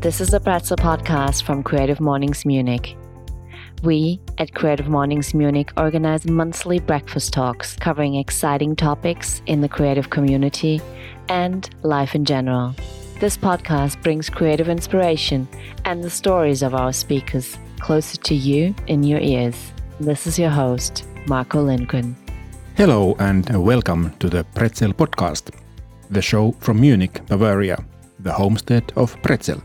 This is the Pretzel podcast from Creative Mornings Munich. We at Creative Mornings Munich organize monthly breakfast talks covering exciting topics in the creative community and life in general. This podcast brings creative inspiration and the stories of our speakers closer to you in your ears. This is your host, Marco Lindgren. Hello and welcome to the Pretzel Podcast, the show from Munich, Bavaria, the homestead of pretzel.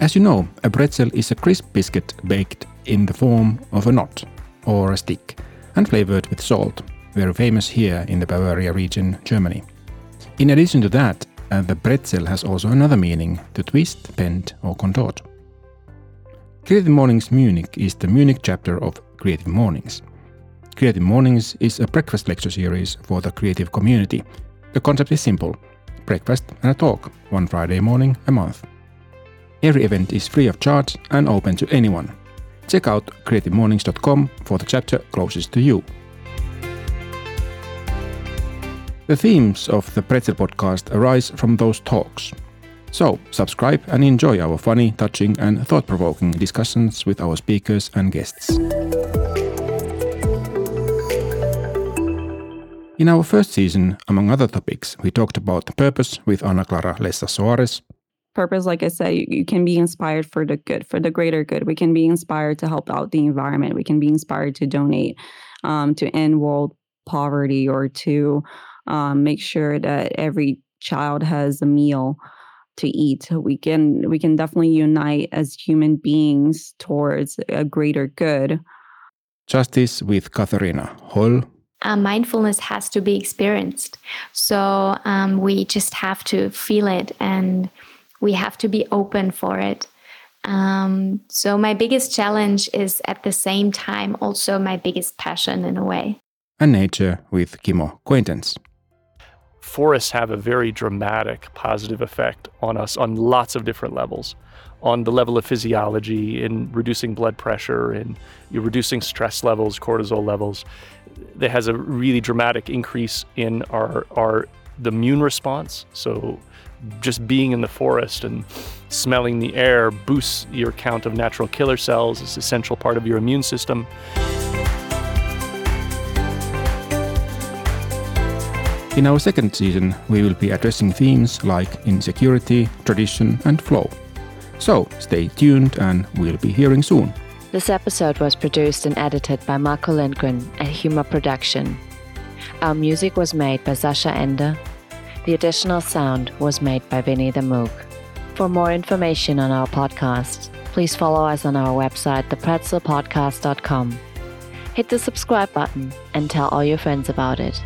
As you know, a pretzel is a crisp biscuit baked in the form of a knot or a stick and flavored with salt, very famous here in the Bavaria region, Germany. In addition to that, uh, the pretzel has also another meaning to twist, bend, or contort. Creative Mornings Munich is the Munich chapter of Creative Mornings. Creative Mornings is a breakfast lecture series for the creative community. The concept is simple breakfast and a talk, one Friday morning a month. Every event is free of charge and open to anyone. Check out creativemornings.com for the chapter closest to you. The themes of the Pretzel podcast arise from those talks. So, subscribe and enjoy our funny, touching, and thought provoking discussions with our speakers and guests. In our first season, among other topics, we talked about purpose with Ana Clara Lessa Soares. Purpose, like I said, you, you can be inspired for the good, for the greater good. We can be inspired to help out the environment. We can be inspired to donate, um, to end world poverty, or to um, make sure that every child has a meal to eat. We can we can definitely unite as human beings towards a greater good. Justice with Katharina Holl. Uh, mindfulness has to be experienced. So um, we just have to feel it and we have to be open for it. Um, so my biggest challenge is at the same time also my biggest passion in a way. And nature with Kimo Quaintance forests have a very dramatic positive effect on us on lots of different levels. On the level of physiology, in reducing blood pressure, in reducing stress levels, cortisol levels, that has a really dramatic increase in our our the immune response. So just being in the forest and smelling the air boosts your count of natural killer cells. It's an essential part of your immune system. In our second season, we will be addressing themes like insecurity, tradition, and flow. So stay tuned and we'll be hearing soon. This episode was produced and edited by Marco Lindgren at Humor Production. Our music was made by Sascha Ende. The additional sound was made by Winnie the Moog. For more information on our podcast, please follow us on our website, thepretzelpodcast.com. Hit the subscribe button and tell all your friends about it.